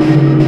you